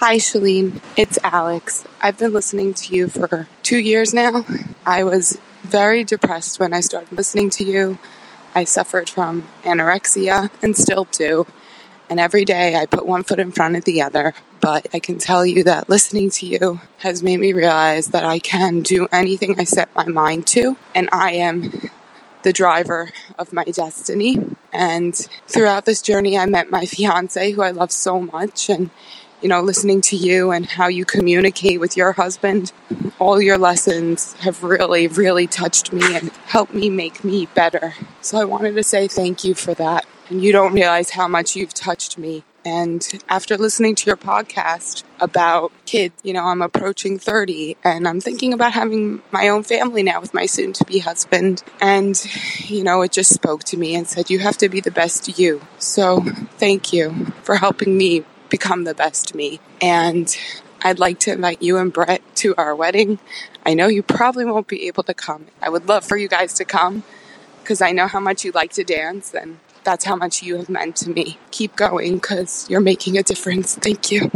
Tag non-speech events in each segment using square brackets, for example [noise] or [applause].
Hi, Chalene. It's Alex. I've been listening to you for two years now. I was very depressed when I started listening to you. I suffered from anorexia and still do. And every day I put one foot in front of the other. But I can tell you that listening to you has made me realize that I can do anything I set my mind to. And I am the driver of my destiny. And throughout this journey, I met my fiance, who I love so much. And you know, listening to you and how you communicate with your husband. All your lessons have really, really touched me and helped me make me better. So I wanted to say thank you for that. And you don't realize how much you've touched me. And after listening to your podcast about kids, you know, I'm approaching 30 and I'm thinking about having my own family now with my soon to be husband. And, you know, it just spoke to me and said, you have to be the best you. So thank you for helping me become the best me. And I'd like to invite you and Brett to our wedding. I know you probably won't be able to come. I would love for you guys to come because I know how much you like to dance and that's how much you have meant to me. Keep going because you're making a difference. Thank you.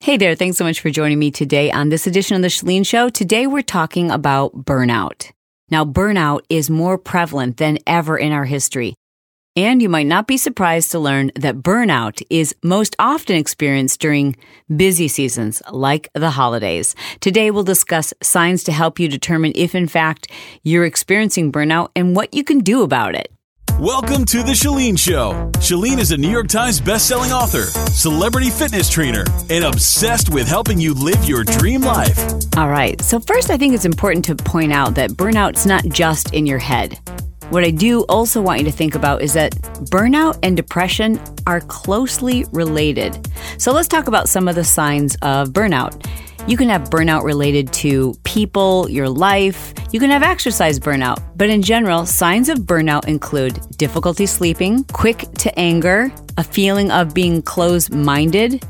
Hey there, thanks so much for joining me today on this edition of The Chalene Show. Today we're talking about burnout. Now, burnout is more prevalent than ever in our history. And you might not be surprised to learn that burnout is most often experienced during busy seasons like the holidays. Today we'll discuss signs to help you determine if in fact you're experiencing burnout and what you can do about it. Welcome to The Chalene Show. Chalene is a New York Times bestselling author, celebrity fitness trainer, and obsessed with helping you live your dream life. All right. So, first, I think it's important to point out that burnout's not just in your head. What I do also want you to think about is that burnout and depression are closely related. So let's talk about some of the signs of burnout. You can have burnout related to people, your life. You can have exercise burnout. But in general, signs of burnout include difficulty sleeping, quick to anger, a feeling of being closed minded,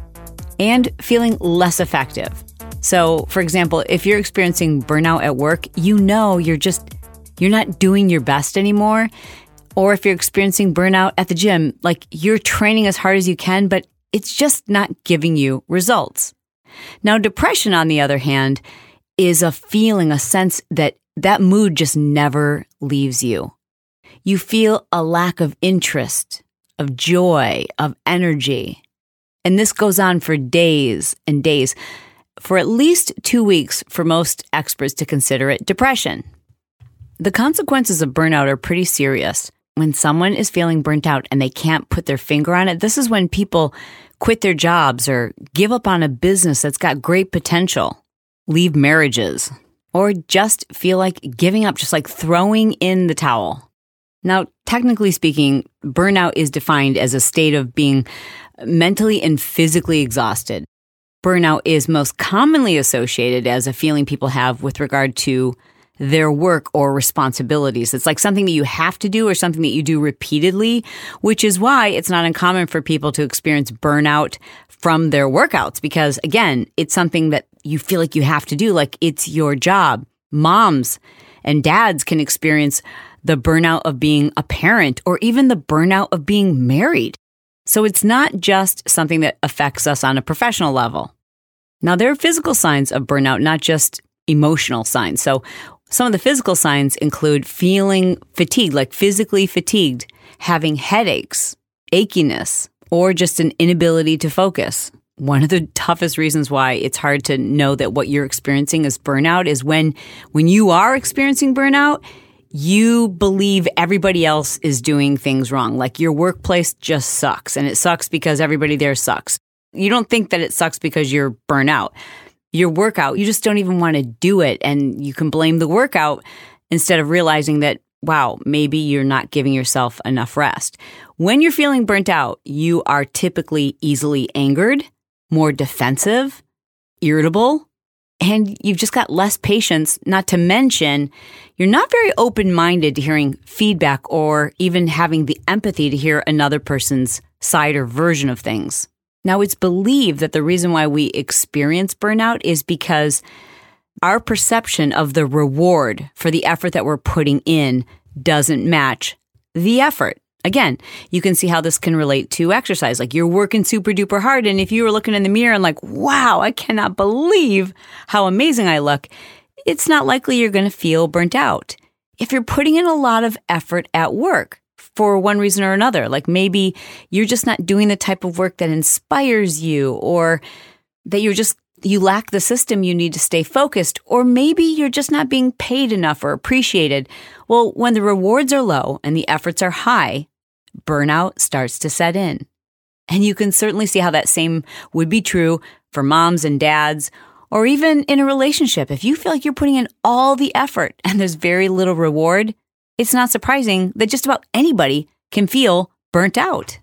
and feeling less effective. So, for example, if you're experiencing burnout at work, you know you're just you're not doing your best anymore. Or if you're experiencing burnout at the gym, like you're training as hard as you can, but it's just not giving you results. Now, depression, on the other hand, is a feeling, a sense that that mood just never leaves you. You feel a lack of interest, of joy, of energy. And this goes on for days and days, for at least two weeks for most experts to consider it depression. The consequences of burnout are pretty serious. When someone is feeling burnt out and they can't put their finger on it, this is when people quit their jobs or give up on a business that's got great potential, leave marriages, or just feel like giving up, just like throwing in the towel. Now, technically speaking, burnout is defined as a state of being mentally and physically exhausted. Burnout is most commonly associated as a feeling people have with regard to their work or responsibilities. It's like something that you have to do or something that you do repeatedly, which is why it's not uncommon for people to experience burnout from their workouts because again, it's something that you feel like you have to do, like it's your job. Moms and dads can experience the burnout of being a parent or even the burnout of being married. So it's not just something that affects us on a professional level. Now, there are physical signs of burnout, not just emotional signs. So, some of the physical signs include feeling fatigued, like physically fatigued, having headaches, achiness, or just an inability to focus. One of the toughest reasons why it's hard to know that what you're experiencing is burnout is when when you are experiencing burnout, you believe everybody else is doing things wrong. Like your workplace just sucks and it sucks because everybody there sucks. You don't think that it sucks because you're burnout your workout. You just don't even want to do it. And you can blame the workout instead of realizing that, wow, maybe you're not giving yourself enough rest. When you're feeling burnt out, you are typically easily angered, more defensive, irritable, and you've just got less patience, not to mention you're not very open minded to hearing feedback or even having the empathy to hear another person's side or version of things. Now, it's believed that the reason why we experience burnout is because our perception of the reward for the effort that we're putting in doesn't match the effort. Again, you can see how this can relate to exercise. Like you're working super duper hard. And if you were looking in the mirror and like, wow, I cannot believe how amazing I look, it's not likely you're going to feel burnt out. If you're putting in a lot of effort at work for one reason or another, like maybe you're just not doing the type of work that inspires you or that you're just you lack the system you need to stay focused, or maybe you're just not being paid enough or appreciated. Well, when the rewards are low and the efforts are high, burnout starts to set in. And you can certainly see how that same would be true for moms and dads, or even in a relationship. If you feel like you're putting in all the effort and there's very little reward, it's not surprising that just about anybody can feel burnt out.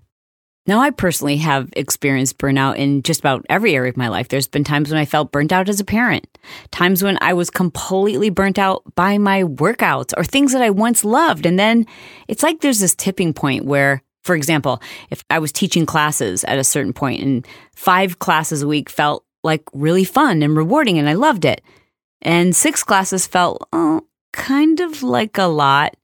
Now, I personally have experienced burnout in just about every area of my life. There's been times when I felt burnt out as a parent, times when I was completely burnt out by my workouts or things that I once loved. And then it's like there's this tipping point where, for example, if I was teaching classes at a certain point and five classes a week felt like really fun and rewarding and I loved it, and six classes felt, oh, kind of like a lot.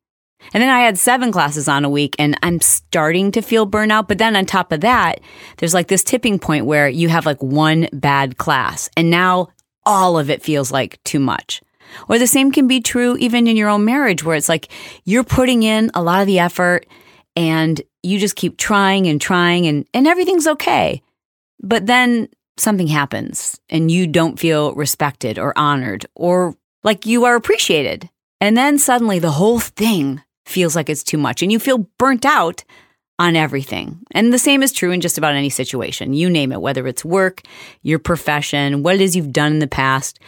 And then I had seven classes on a week and I'm starting to feel burnout. But then on top of that, there's like this tipping point where you have like one bad class and now all of it feels like too much. Or the same can be true even in your own marriage where it's like you're putting in a lot of the effort and you just keep trying and trying and, and everything's okay. But then something happens and you don't feel respected or honored or like you are appreciated. And then suddenly the whole thing feels like it's too much and you feel burnt out on everything. And the same is true in just about any situation. You name it, whether it's work, your profession, what it is you've done in the past.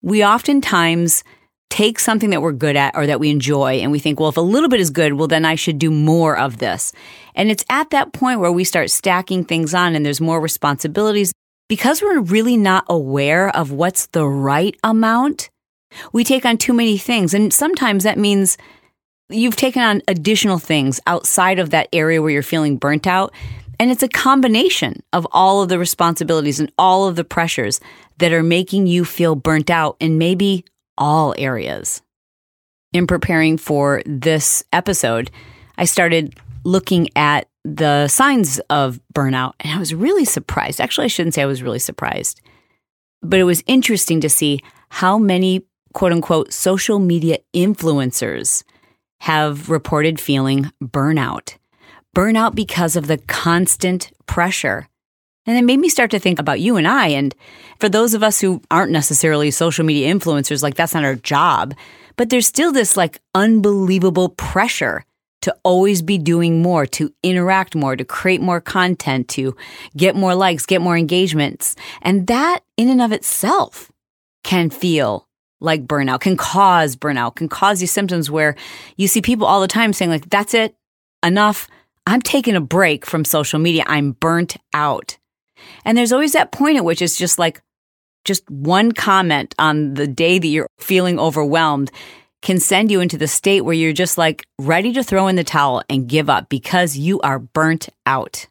We oftentimes take something that we're good at or that we enjoy and we think, well, if a little bit is good, well, then I should do more of this. And it's at that point where we start stacking things on and there's more responsibilities. Because we're really not aware of what's the right amount, we take on too many things. And sometimes that means you've taken on additional things outside of that area where you're feeling burnt out. And it's a combination of all of the responsibilities and all of the pressures that are making you feel burnt out in maybe all areas. In preparing for this episode, I started looking at the signs of burnout and I was really surprised. Actually, I shouldn't say I was really surprised, but it was interesting to see how many quote unquote social media influencers have reported feeling burnout. Burnout because of the constant pressure. And it made me start to think about you and I. And for those of us who aren't necessarily social media influencers, like that's not our job, but there's still this like unbelievable pressure to always be doing more, to interact more, to create more content, to get more likes, get more engagements. And that in and of itself can feel like burnout, can cause burnout, can cause these symptoms where you see people all the time saying, like, that's it, enough. I'm taking a break from social media. I'm burnt out. And there's always that point at which it's just like, just one comment on the day that you're feeling overwhelmed can send you into the state where you're just like ready to throw in the towel and give up because you are burnt out.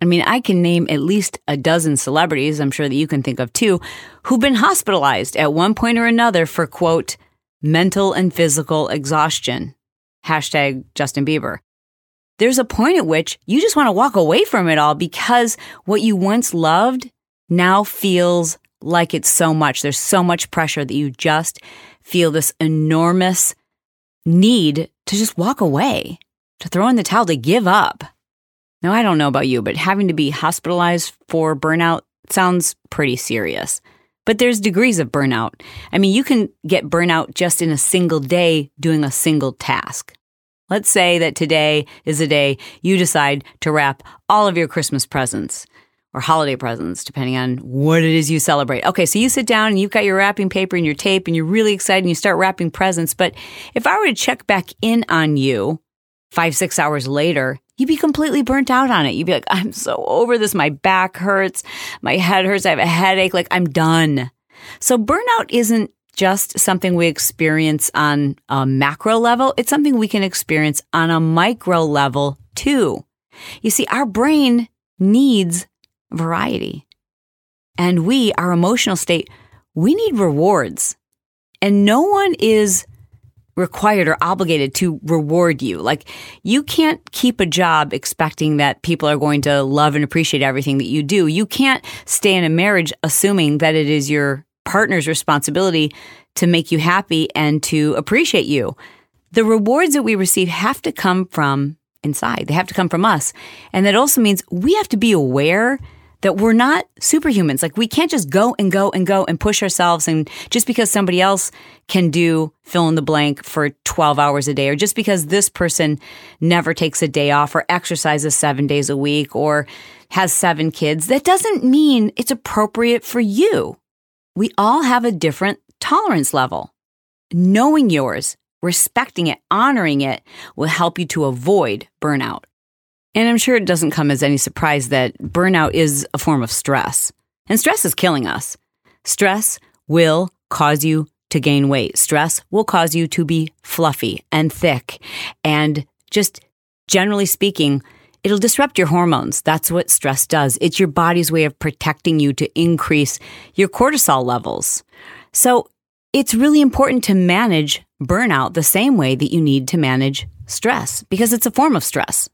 I mean, I can name at least a dozen celebrities, I'm sure that you can think of too, who've been hospitalized at one point or another for quote, mental and physical exhaustion. Hashtag Justin Bieber. There's a point at which you just want to walk away from it all because what you once loved now feels like it's so much. There's so much pressure that you just feel this enormous need to just walk away, to throw in the towel, to give up. Now, I don't know about you, but having to be hospitalized for burnout sounds pretty serious. But there's degrees of burnout. I mean, you can get burnout just in a single day doing a single task. Let's say that today is a day you decide to wrap all of your Christmas presents or holiday presents, depending on what it is you celebrate. Okay, so you sit down and you've got your wrapping paper and your tape and you're really excited and you start wrapping presents. But if I were to check back in on you five, six hours later, you'd be completely burnt out on it. You'd be like, I'm so over this. My back hurts. My head hurts. I have a headache. Like, I'm done. So, burnout isn't just something we experience on a macro level, it's something we can experience on a micro level too. You see, our brain needs variety. And we, our emotional state, we need rewards. And no one is required or obligated to reward you. Like you can't keep a job expecting that people are going to love and appreciate everything that you do. You can't stay in a marriage assuming that it is your partner's responsibility to make you happy and to appreciate you. The rewards that we receive have to come from inside. They have to come from us. And that also means we have to be aware that we're not superhumans. Like we can't just go and go and go and push ourselves. And just because somebody else can do fill in the blank for 12 hours a day, or just because this person never takes a day off or exercises seven days a week or has seven kids, that doesn't mean it's appropriate for you. We all have a different tolerance level. Knowing yours, respecting it, honoring it will help you to avoid burnout. And I'm sure it doesn't come as any surprise that burnout is a form of stress. And stress is killing us. Stress will cause you to gain weight. Stress will cause you to be fluffy and thick. And just generally speaking, it'll disrupt your hormones. That's what stress does. It's your body's way of protecting you to increase your cortisol levels. So it's really important to manage burnout the same way that you need to manage stress because it's a form of stress.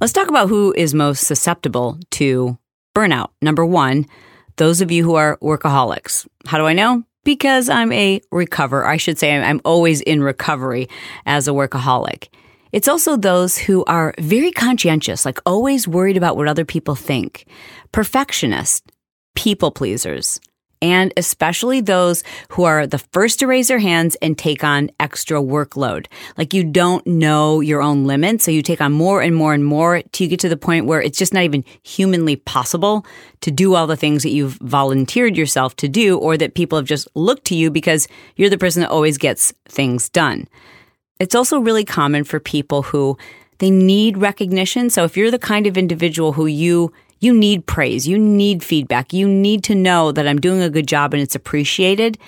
Let's talk about who is most susceptible to burnout. Number one, those of you who are workaholics. How do I know? Because I'm a recover. I should say I'm always in recovery as a workaholic. It's also those who are very conscientious, like always worried about what other people think, perfectionists, people pleasers, and especially those who are the first to raise their hands and take on extra workload. Like you don't know your own limits, so you take on more and more and more till you get to the point where it's just not even humanly possible to do all the things that you've volunteered yourself to do or that people have just looked to you because you're the person that always gets things done. It's also really common for people who they need recognition. So if you're the kind of individual who you you need praise. You need feedback. You need to know that I'm doing a good job and it's appreciated.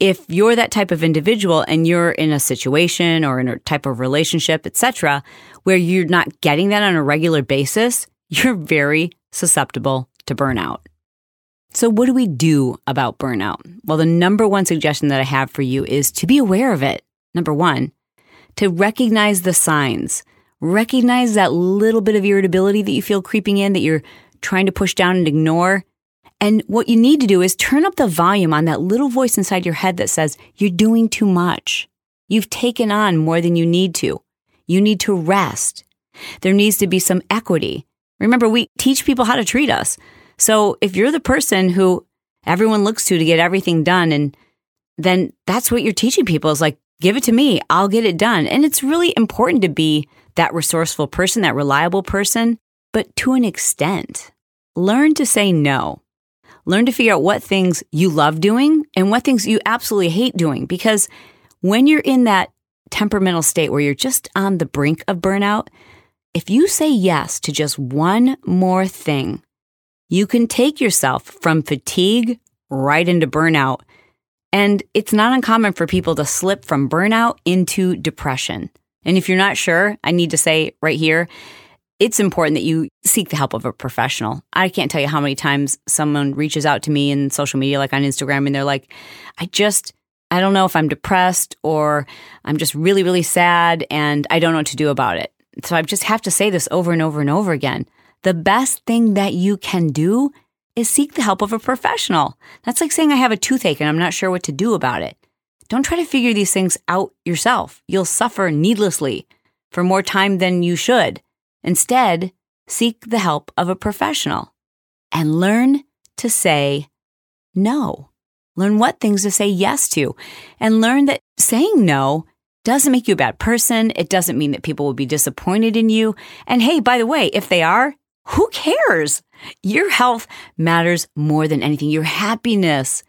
If you're that type of individual and you're in a situation or in a type of relationship, etc., where you're not getting that on a regular basis, [laughs] you're very susceptible to burnout. So, what do we do about burnout? Well, the number one suggestion that I have for you is to be aware of it. Number one, to recognize the signs. Recognize that little bit of irritability that you feel creeping in, that you're trying to push down and ignore. And what you need to do is turn up the volume on that little voice inside your head that says, You're doing too much. You've taken on more than you need to. You need to rest. There needs to be some equity. Remember, we teach people how to treat us. So if you're the person who everyone looks to to get everything done, and then that's what you're teaching people is like, give it to me, I'll get it done. And it's really important to be that resourceful person, that reliable person but to an extent. Learn to say no. Learn to figure out what things you love doing and what things you absolutely hate doing. Because when you're in that temperamental state where you're just on the brink of burnout, if you say yes to just one more thing, you can take yourself from fatigue right into burnout. And it's not uncommon for people to slip from burnout into depression. And if you're not sure, I need to say right here it's important that you seek the help of a professional. I can't tell you how many times someone reaches out to me in social media, like on Instagram, and they're like, I just, I don't know if I'm depressed or I'm just really, really sad and I don't know what to do about it. So I just have to say this over and over and over again. The best thing that you can do is seek the help of a professional. That's like saying I have a toothache and I'm not sure what to do about it. Don't try to figure these things out yourself. You'll suffer needlessly for more time than you should. Instead, seek the help of a professional and learn to say no. Learn what things to say yes to and learn that saying no doesn't make you a bad person. It doesn't mean that people will be disappointed in you. And hey, by the way, if they are, who cares? Your health matters more than anything. Your happiness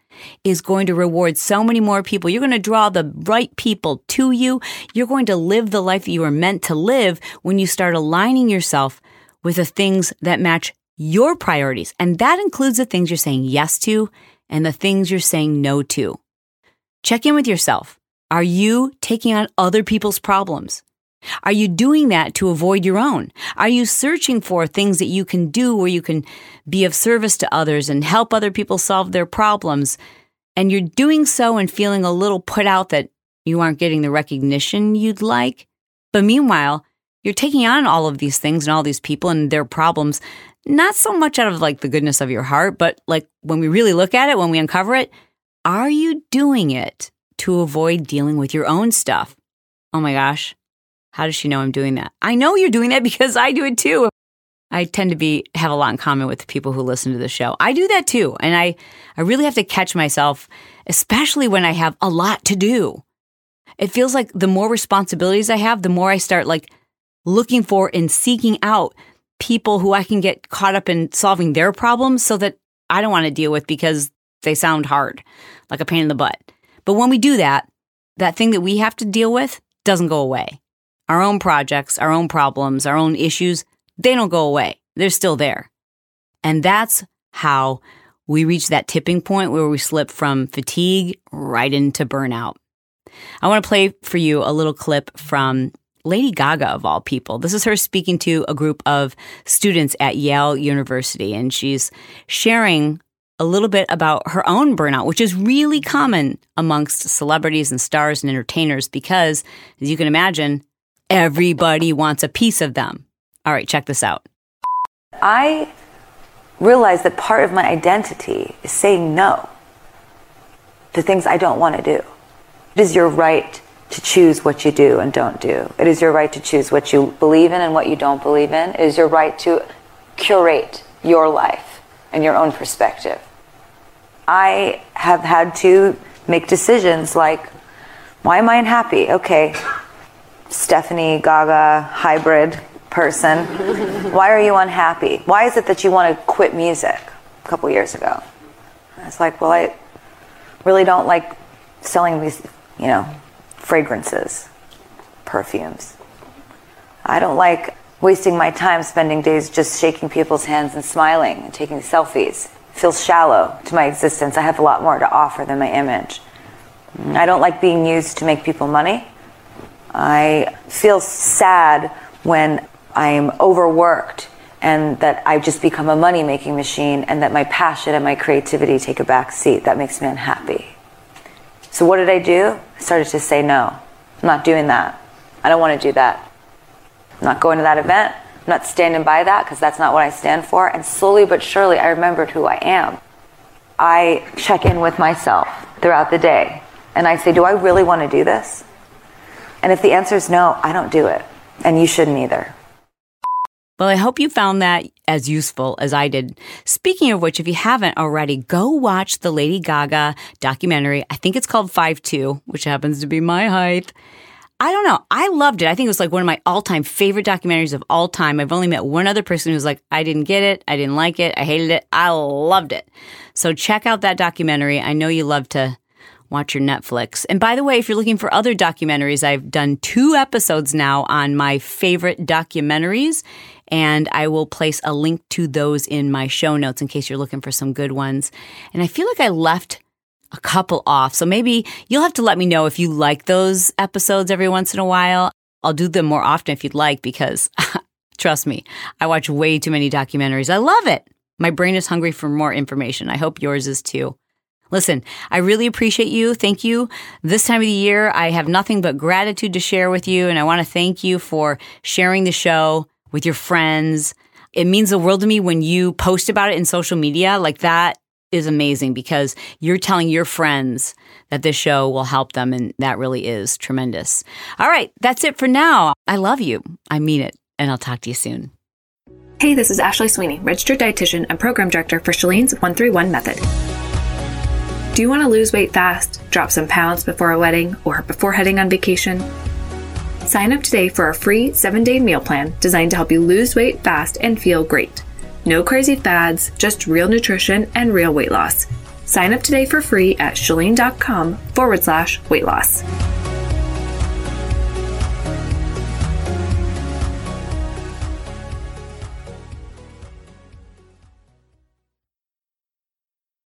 is going to reward so many more people. You're going to draw the right people to you. You're going to live the life that you are meant to live when you start aligning yourself with the things that match your priorities. And that includes the things you're saying yes to and the things you're saying no to. Check in with yourself. Are you taking on other people's problems? Are you doing that to avoid your own? Are you searching for things that you can do where you can be of service to others and help other people solve their problems? And you're doing so and feeling a little put out that you aren't getting the recognition you'd like. But meanwhile, you're taking on all of these things and all these people and their problems, not so much out of like the goodness of your heart, but like when we really look at it, when we uncover it, are you doing it to avoid dealing with your own stuff? Oh my gosh. How does she know I'm doing that? I know you're doing that [laughs] because I do it too. I tend to be have a lot in common with the people who listen to the show. I do that too. And I, I really have to catch myself, especially when I have a lot to do. It feels like the more responsibilities I have, the more I start like looking for and seeking out people who I can get caught up in solving their problems so that I don't want to deal with because they sound hard, like a pain in the butt. But when we do that, that thing that we have to deal with doesn't go away. Our own projects, our own problems, our own issues, they don't go away. They're still there. And that's how we reach that tipping point where we slip from fatigue right into burnout. I want to play for you a little clip from Lady Gaga, of all people. This is her speaking to a group of students at Yale University, and she's sharing a little bit about her own burnout, which is really common amongst celebrities and stars and entertainers because, as you can imagine, everybody wants a piece of them. All right, check this out. I realize that part of my identity is saying no to things I don't want to do. It is your right to choose what you do and don't do. It is your right to choose what you believe in and what you don't believe in. It is your right to curate your life and your own perspective. I have had to make decisions like, why am I unhappy? Okay, Stefani Gaga hybrid person, [laughs] why are you unhappy? Why is it that you want to quit music a couple years ago? I was like, well, I really don't like selling these, you know, fragrances, perfumes. I don't like wasting my time spending days just shaking people's hands and smiling and taking selfies. It feels shallow to my existence. I have a lot more to offer than my image. I don't like being used to make people money. I feel sad when I'm overworked and that I just become a money making machine and that my passion and my creativity take a back seat. That makes me unhappy. So what did I do? I started to say no. I'm not doing that. I don't want to do that. I'm not going to that event. I'm not standing by that because that's not what I stand for. And slowly but surely, I remembered who I am. I check in with myself throughout the day and I say, Do I really want to do this? And if the answer is no, I don't do it. And you shouldn't either. Well, I hope you found that as useful as I did. Speaking of which, if you haven't already, go watch the Lady Gaga documentary. I think it's called 5 2, which happens to be my height. I don't know. I loved it. I think it was like one of my all time favorite documentaries of all time. I've only met one other person who's like, I didn't get it. I didn't like it. I hated it. I loved it. So check out that documentary. I know you love to watch your Netflix. And by the way, if you're looking for other documentaries, I've done two episodes now on my favorite documentaries and I will place a link to those in my show notes in case you're looking for some good ones. And I feel like I left a couple off. So maybe you'll have to let me know if you like those episodes every once in a while. I'll do them more often if you'd like because [laughs] trust me, I watch way too many documentaries. I love it. My brain is hungry for more information. I hope yours is too. Listen, I really appreciate you. Thank you. This time of the year, I have nothing but gratitude to share with you. And I want to thank you for sharing the show, with your friends. It means the world to me when you post about it in social media. Like that is amazing because you're telling your friends that this show will help them. And that really is tremendous. All right. That's it for now. I love you. I mean it. And I'll talk to you soon. Hey, this is Ashley Sweeney, registered dietitian and program director for Chalene's 131 Method. Do you want to lose weight fast, drop some pounds before a wedding, or before heading on vacation? Sign up today for our free seven day meal plan designed to help you lose weight fast and feel great. No crazy fads, just real nutrition and real weight loss. Sign up today for free at chalene.com forward slash weight loss.